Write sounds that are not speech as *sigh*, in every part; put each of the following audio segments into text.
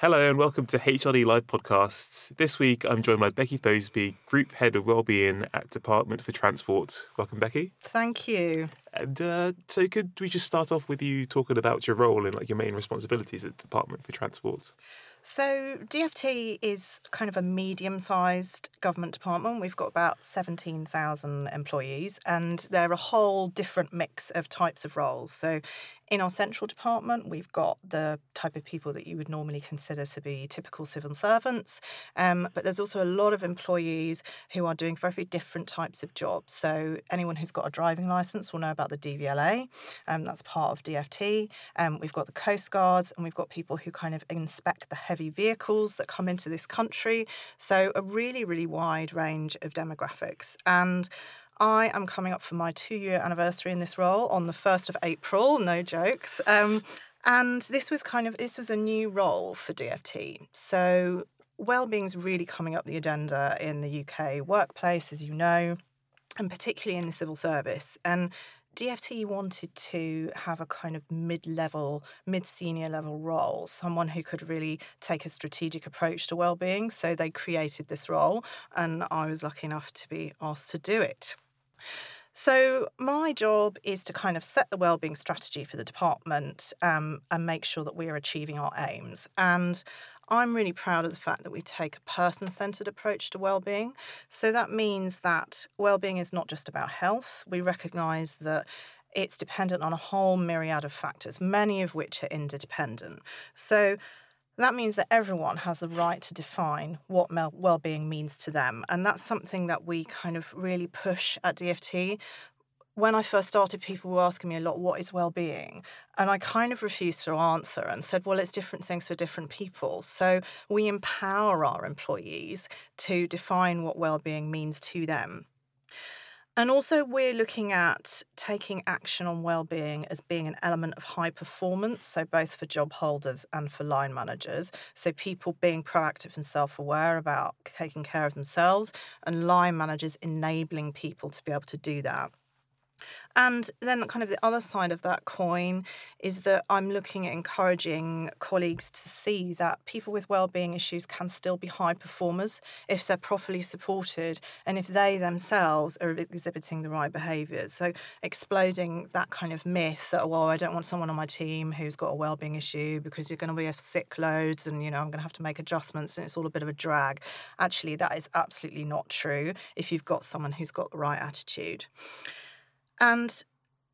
Hello and welcome to HRD Live Podcasts. This week I'm joined by Becky Thoseby, Group Head of Wellbeing at Department for Transport. Welcome, Becky. Thank you. And uh, so, could we just start off with you talking about your role and like your main responsibilities at Department for Transport? So, DFT is kind of a medium sized government department. We've got about 17,000 employees, and they're a whole different mix of types of roles. So, in our central department, we've got the type of people that you would normally consider to be typical civil servants, um, but there's also a lot of employees who are doing very different types of jobs. So, anyone who's got a driving license will know about the DVLA, um, that's part of DFT. Um, we've got the Coast Guards, and we've got people who kind of inspect the heavy vehicles that come into this country. So, a really, really wide range of demographics. And I am coming up for my two year anniversary in this role on the 1st of April, no jokes. Um, and this was kind of this was a new role for DFT. So well-being is really coming up the agenda in the UK workplace, as you know, and particularly in the civil service. And DFT wanted to have a kind of mid level, mid senior level role, someone who could really take a strategic approach to well-being. So they created this role, and I was lucky enough to be asked to do it. So, my job is to kind of set the wellbeing strategy for the department um, and make sure that we are achieving our aims. And I'm really proud of the fact that we take a person centered approach to well-being. So that means that well-being is not just about health. We recognize that it's dependent on a whole myriad of factors, many of which are interdependent. So that means that everyone has the right to define what well-being means to them and that's something that we kind of really push at DFT when I first started, people were asking me a lot, what is well being? And I kind of refused to answer and said, well, it's different things for different people. So we empower our employees to define what well being means to them. And also, we're looking at taking action on well-being as being an element of high performance, so both for job holders and for line managers. So people being proactive and self-aware about taking care of themselves, and line managers enabling people to be able to do that. And then, kind of the other side of that coin is that I'm looking at encouraging colleagues to see that people with well-being issues can still be high performers if they're properly supported and if they themselves are exhibiting the right behaviours. So, exploding that kind of myth that well, I don't want someone on my team who's got a well-being issue because you're going to be sick loads and you know I'm going to have to make adjustments and it's all a bit of a drag. Actually, that is absolutely not true if you've got someone who's got the right attitude. And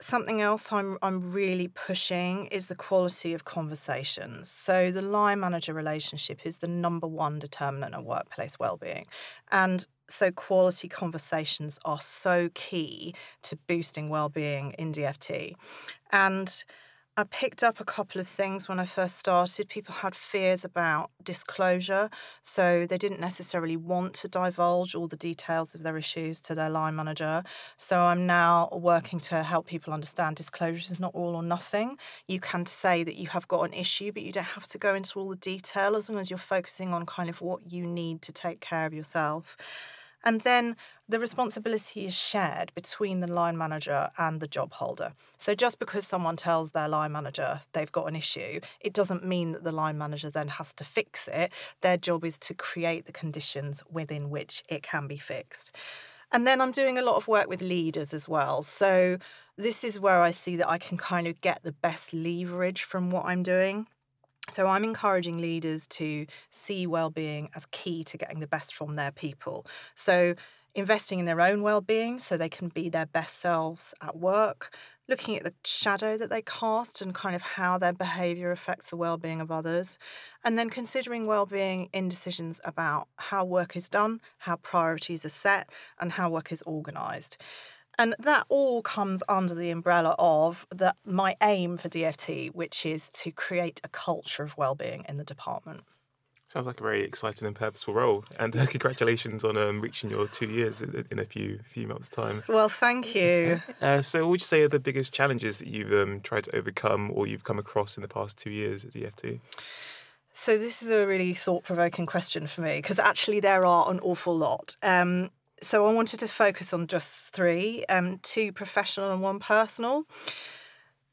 something else I'm I'm really pushing is the quality of conversations. So the line manager relationship is the number one determinant of workplace well-being. And so quality conversations are so key to boosting well-being in DFT. And I picked up a couple of things when I first started. People had fears about disclosure, so they didn't necessarily want to divulge all the details of their issues to their line manager. So I'm now working to help people understand disclosure is not all or nothing. You can say that you have got an issue, but you don't have to go into all the detail as long as you're focusing on kind of what you need to take care of yourself. And then the responsibility is shared between the line manager and the job holder. So just because someone tells their line manager they've got an issue, it doesn't mean that the line manager then has to fix it. Their job is to create the conditions within which it can be fixed. And then I'm doing a lot of work with leaders as well. So this is where I see that I can kind of get the best leverage from what I'm doing. So I'm encouraging leaders to see well-being as key to getting the best from their people. So investing in their own well-being so they can be their best selves at work, looking at the shadow that they cast and kind of how their behavior affects the well-being of others, and then considering well-being in decisions about how work is done, how priorities are set, and how work is organized. And that all comes under the umbrella of the, my aim for DFT, which is to create a culture of well-being in the department. Sounds like a very exciting and purposeful role. And uh, congratulations on um, reaching your two years in, in, a few few months' time. Well, thank you. Uh, so, what would you say are the biggest challenges that you've um, tried to overcome or you've come across in the past two years at DFT? So, this is a really thought provoking question for me because actually there are an awful lot. Um, so I wanted to focus on just three um, two professional and one personal.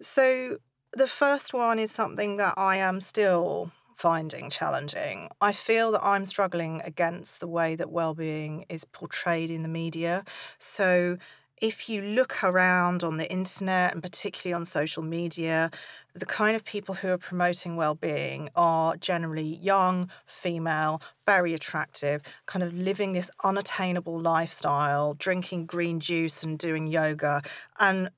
So the first one is something that I am still finding challenging. I feel that I'm struggling against the way that well-being is portrayed in the media. So if you look around on the internet and particularly on social media, the kind of people who are promoting well-being are generally young, female, very attractive, kind of living this unattainable lifestyle, drinking green juice and doing yoga and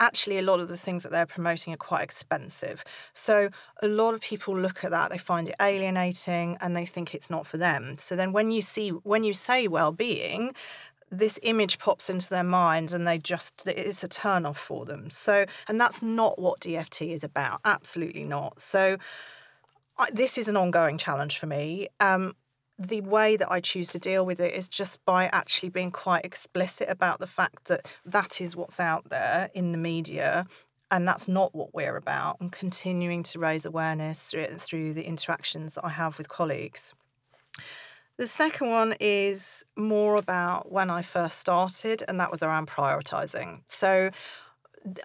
actually a lot of the things that they're promoting are quite expensive. So a lot of people look at that, they find it alienating and they think it's not for them. So then when you see when you say well-being, this image pops into their mind and they just it's a turn off for them. So and that's not what dft is about absolutely not. So I, this is an ongoing challenge for me. Um, the way that I choose to deal with it is just by actually being quite explicit about the fact that that is what's out there in the media and that's not what we're about and continuing to raise awareness through, through the interactions that I have with colleagues. The second one is more about when I first started, and that was around prioritizing. So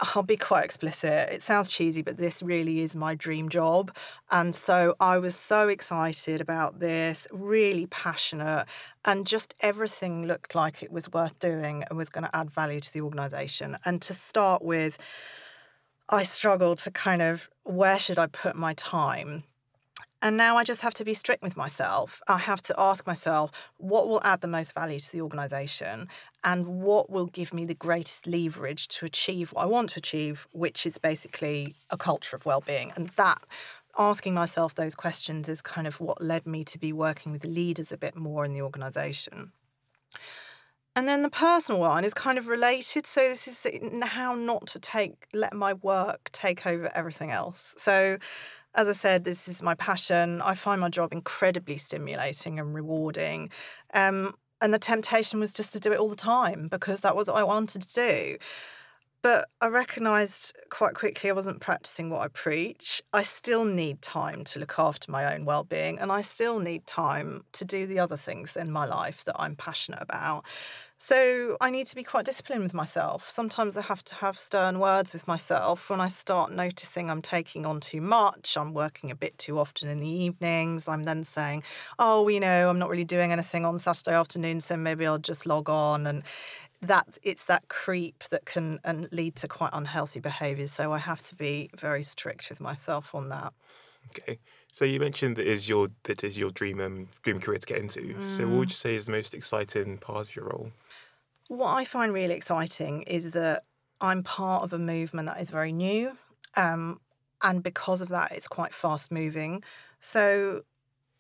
I'll be quite explicit. It sounds cheesy, but this really is my dream job. And so I was so excited about this, really passionate, and just everything looked like it was worth doing and was going to add value to the organization. And to start with, I struggled to kind of where should I put my time? And now I just have to be strict with myself. I have to ask myself what will add the most value to the organization and what will give me the greatest leverage to achieve what I want to achieve, which is basically a culture of well-being. And that asking myself those questions is kind of what led me to be working with leaders a bit more in the organization. And then the personal one is kind of related. So this is how not to take let my work take over everything else. So as I said, this is my passion. I find my job incredibly stimulating and rewarding. Um, and the temptation was just to do it all the time because that was what I wanted to do. But I recognised quite quickly I wasn't practicing what I preach. I still need time to look after my own well-being, and I still need time to do the other things in my life that I'm passionate about. So I need to be quite disciplined with myself. Sometimes I have to have stern words with myself when I start noticing I'm taking on too much, I'm working a bit too often in the evenings. I'm then saying, oh, you know, I'm not really doing anything on Saturday afternoon, so maybe I'll just log on. And that it's that creep that can and lead to quite unhealthy behaviours. So I have to be very strict with myself on that. Okay. So you mentioned that is your that is your dream um, dream career to get into. Mm. So what would mm. you say is the most exciting part of your role? What I find really exciting is that I'm part of a movement that is very new. Um, and because of that, it's quite fast moving. So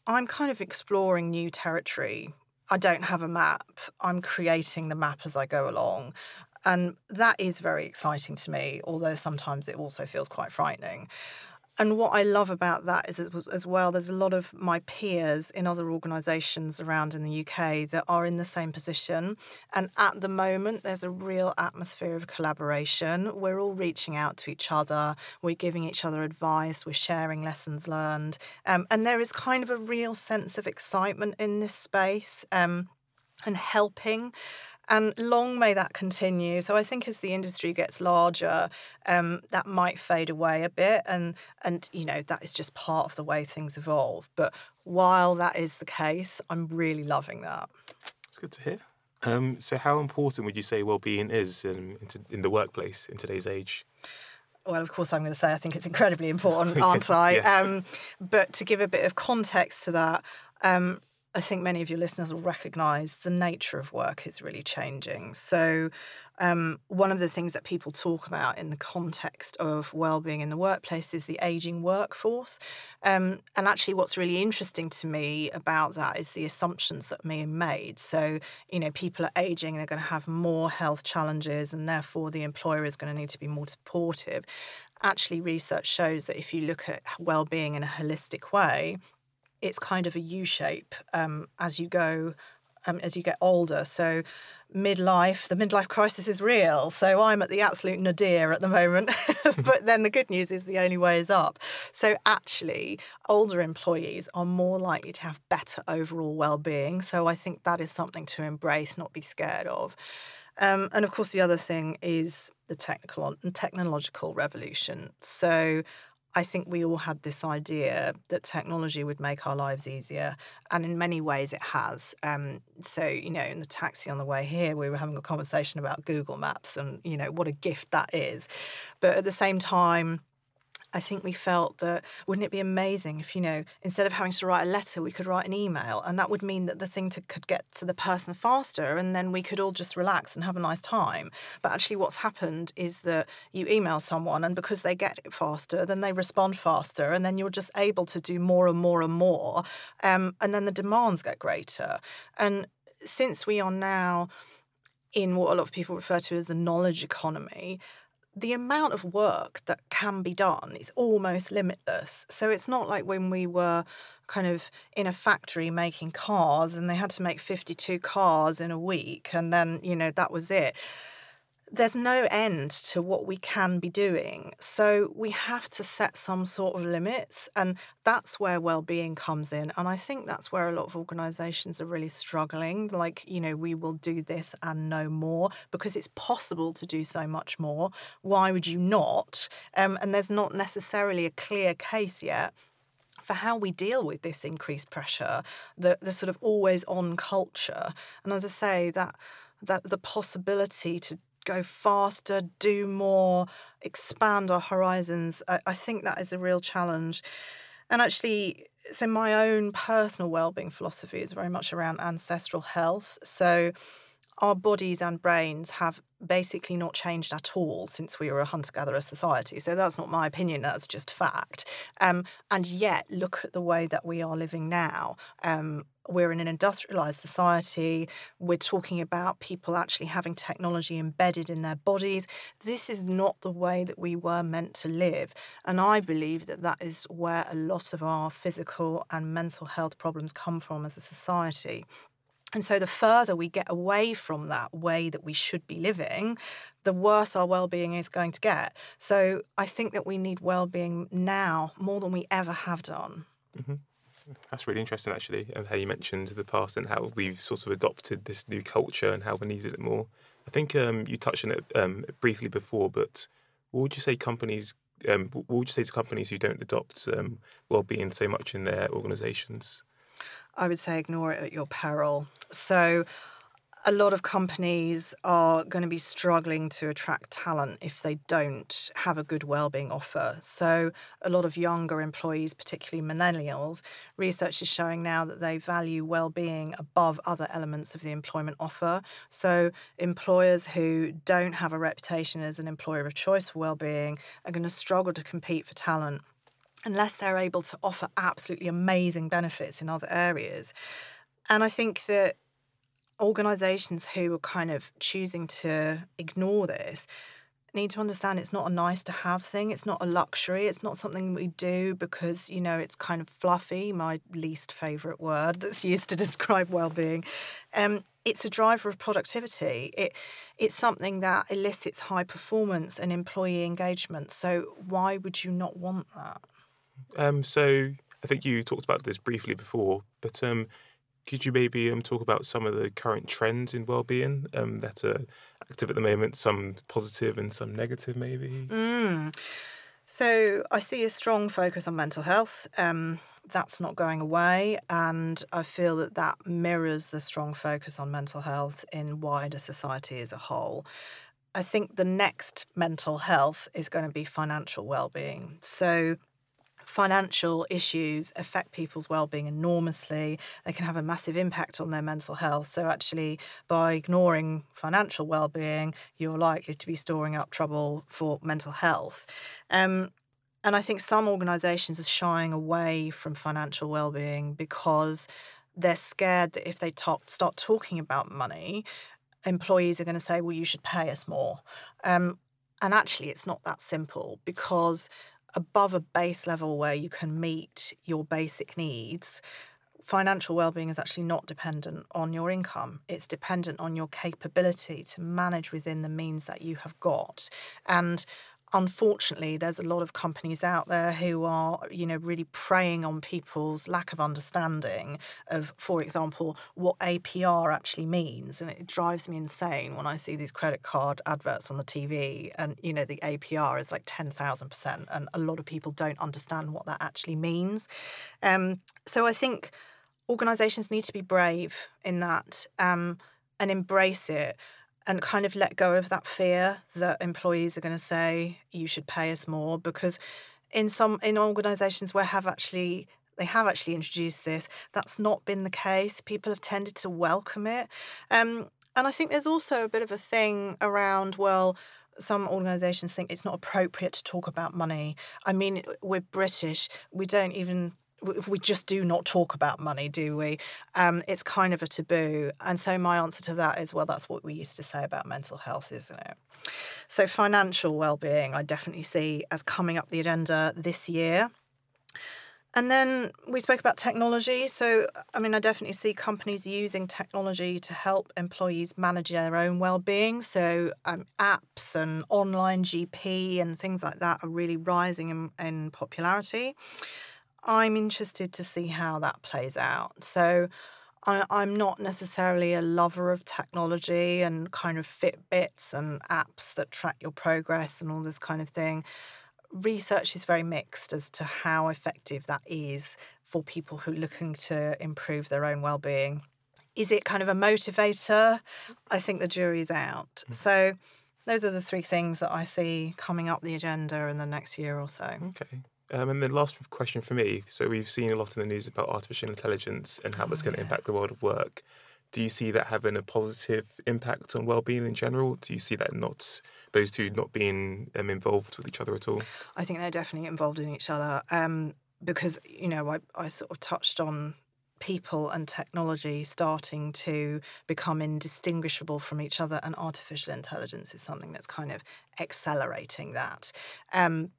I'm kind of exploring new territory. I don't have a map. I'm creating the map as I go along. And that is very exciting to me, although sometimes it also feels quite frightening. And what I love about that is as well, there's a lot of my peers in other organisations around in the UK that are in the same position. And at the moment, there's a real atmosphere of collaboration. We're all reaching out to each other, we're giving each other advice, we're sharing lessons learned. Um, and there is kind of a real sense of excitement in this space. Um, and helping and long may that continue. So I think as the industry gets larger, um, that might fade away a bit, and and you know that is just part of the way things evolve. But while that is the case, I'm really loving that. It's good to hear. Um, so how important would you say well-being is in, in, the workplace in today's age? well, of course, I'm going to say I think it's incredibly *laughs* important, aren't I? yeah. um, but to give a bit of context to that, um, I think many of your listeners will recognize the nature of work is really changing. So, um, one of the things that people talk about in the context of well-being in the workplace is the aging workforce. Um, and actually, what's really interesting to me about that is the assumptions that are being made. So, you know, people are aging; they're going to have more health challenges, and therefore the employer is going to need to be more supportive. Actually, research shows that if you look at well-being in a holistic way, it's kind of a U shape um, as you go, um, as you get older. So, midlife, the midlife crisis is real. So, I'm at the absolute nadir at the moment. *laughs* but then the good news is the only way is up. So, actually, older employees are more likely to have better overall well being. So, I think that is something to embrace, not be scared of. Um, and of course, the other thing is the technical technological revolution. So, I think we all had this idea that technology would make our lives easier, and in many ways it has. Um, so, you know, in the taxi on the way here, we were having a conversation about Google Maps and, you know, what a gift that is. But at the same time, I think we felt that wouldn't it be amazing if, you know, instead of having to write a letter, we could write an email. And that would mean that the thing to, could get to the person faster and then we could all just relax and have a nice time. But actually, what's happened is that you email someone and because they get it faster, then they respond faster and then you're just able to do more and more and more. Um, and then the demands get greater. And since we are now in what a lot of people refer to as the knowledge economy, the amount of work that can be done is almost limitless. So it's not like when we were kind of in a factory making cars and they had to make 52 cars in a week and then, you know, that was it there's no end to what we can be doing. So we have to set some sort of limits. And that's where well-being comes in. And I think that's where a lot of organizations are really struggling. Like, you know, we will do this and no more because it's possible to do so much more. Why would you not? Um, and there's not necessarily a clear case yet for how we deal with this increased pressure, the the sort of always on culture. And as I say, that that the possibility to go faster, do more, expand our horizons. I, I think that is a real challenge. And actually, so my own personal well-being philosophy is very much around ancestral health. So our bodies and brains have basically not changed at all since we were a hunter gatherer society. So that's not my opinion, that's just fact. Um, and yet, look at the way that we are living now. Um, we're in an industrialized society. We're talking about people actually having technology embedded in their bodies. This is not the way that we were meant to live. And I believe that that is where a lot of our physical and mental health problems come from as a society. And so, the further we get away from that way that we should be living, the worse our well-being is going to get. So, I think that we need well-being now more than we ever have done. Mm-hmm. That's really interesting, actually, and how you mentioned the past and how we've sort of adopted this new culture and how we needed it more. I think um, you touched on it um, briefly before, but what would you say companies? Um, what would you say to companies who don't adopt um, well-being so much in their organisations? I would say ignore it at your peril. So, a lot of companies are going to be struggling to attract talent if they don't have a good well-being offer. So a lot of younger employees, particularly millennials, research is showing now that they value well-being above other elements of the employment offer. So employers who don't have a reputation as an employer of choice for well-being are going to struggle to compete for talent unless they're able to offer absolutely amazing benefits in other areas. And I think that organizations who are kind of choosing to ignore this need to understand it's not a nice to have thing. It's not a luxury. It's not something we do because you know it's kind of fluffy my least favorite word that's used to *laughs* describe well-being. Um, it's a driver of productivity. It it's something that elicits high performance and employee engagement. So why would you not want that um, so I think you talked about this briefly before, but um, could you maybe um, talk about some of the current trends in well-being um, that are active at the moment? Some positive and some negative, maybe. Mm. So I see a strong focus on mental health. Um, that's not going away, and I feel that that mirrors the strong focus on mental health in wider society as a whole. I think the next mental health is going to be financial well-being. So financial issues affect people's well-being enormously. They can have a massive impact on their mental health. So actually by ignoring financial well-being you're likely to be storing up trouble for mental health. Um, and i think some organizations are shying away from financial well-being because they're scared that if they talk, start talking about money employees are going to say well you should pay us more. Um, and actually it's not that simple because above a base level where you can meet your basic needs, financial well-being is actually not dependent on your income. It's dependent on your capability to manage within the means that you have got. And unfortunately, there's a lot of companies out there who are, you know, really preying on people's lack of understanding of, for example, what APR actually means. And it drives me insane when I see these credit card adverts on the TV and, you know, the APR is like 10,000%. And a lot of people don't understand what that actually means. Um, so I think organizations need to be brave in that um, and embrace it and kind of let go of that fear that employees are going to say you should pay us more because in some in organizations where have actually they have actually introduced this that's not been the case. People have tended to welcome it. Um, and i think there's also a bit of a thing around well some organizations think it's not appropriate to talk about money. I mean we're british. We don't even we just do not talk about money, do we? Um, it's kind of a taboo. And so my answer to that is, well, that's what we used to say about mental health, isn't it? So financial well-being, I definitely see as coming up the agenda this year. And then we spoke about technology. So, I mean, I definitely see companies using technology to help employees manage their own well-being. So, um, apps and online GP and things like that are really rising in, in popularity. I'm interested to see how that plays out. So I, I'm not necessarily a lover of technology and kind of Fitbits and apps that track your progress and all this kind of thing. Research is very mixed as to how effective that is for people who are looking to improve their own well-being. Is it kind of a motivator? I think the jury's out. Mm. So those are the three things that I see coming up the agenda in the next year or so. Okay. Um, and the last question for me so, we've seen a lot in the news about artificial intelligence and how that's going to impact the world of work. Do you see that having a positive impact on well-being in general? Do you see that not those two not being um, involved with each other at all? I think they're definitely involved in each other um, because you know I, I sort of touched on people and technology starting to become indistinguishable from each other, and artificial intelligence is something that's kind of accelerating that. Um,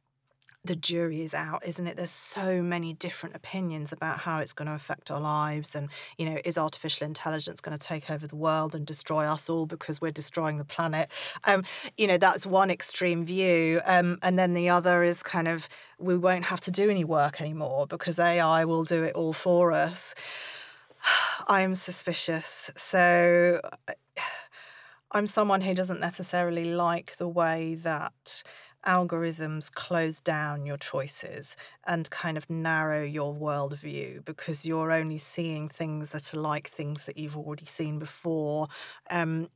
the jury is out, isn't it? There's so many different opinions about how it's going to affect our lives. And, you know, is artificial intelligence going to take over the world and destroy us all because we're destroying the planet? Um, you know, that's one extreme view. Um, and then the other is kind of we won't have to do any work anymore because AI will do it all for us. *sighs* I'm suspicious. So *sighs* I'm someone who doesn't necessarily like the way that algorithms close down your choices and kind of narrow your worldview because you're only seeing things that are like things that you've already seen before. Um,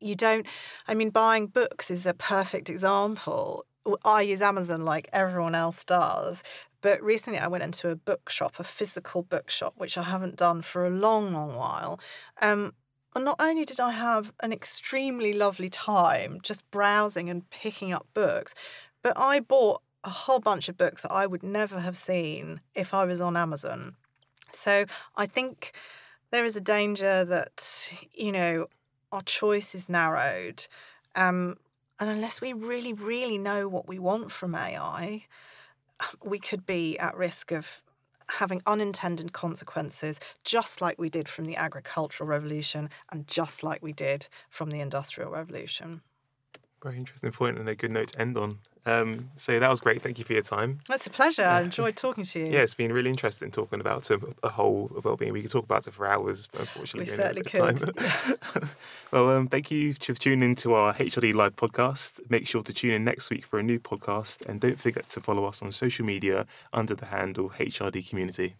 you don't, I mean, buying books is a perfect example. I use Amazon like everyone else does. But recently I went into a bookshop, a physical bookshop, which I haven't done for a long, long while. Um, and not only did I have an extremely lovely time just browsing and picking up books, but I bought a whole bunch of books that I would never have seen if I was on Amazon. So I think there is a danger that, you know, our choice is narrowed. Um, and unless we really, really know what we want from AI, we could be at risk of having unintended consequences, just like we did from the agricultural revolution and just like we did from the industrial revolution. Very interesting point and a good note to end on. Um, so that was great. Thank you for your time. It's a pleasure. I enjoyed talking to you. *laughs* yeah, it's been really interesting talking about a, a whole of well-being. We could talk about it for hours, unfortunately. We certainly could. *laughs* *laughs* well, um, thank you for tuning in to our HRD Live podcast. Make sure to tune in next week for a new podcast, and don't forget to follow us on social media under the handle HRD Community.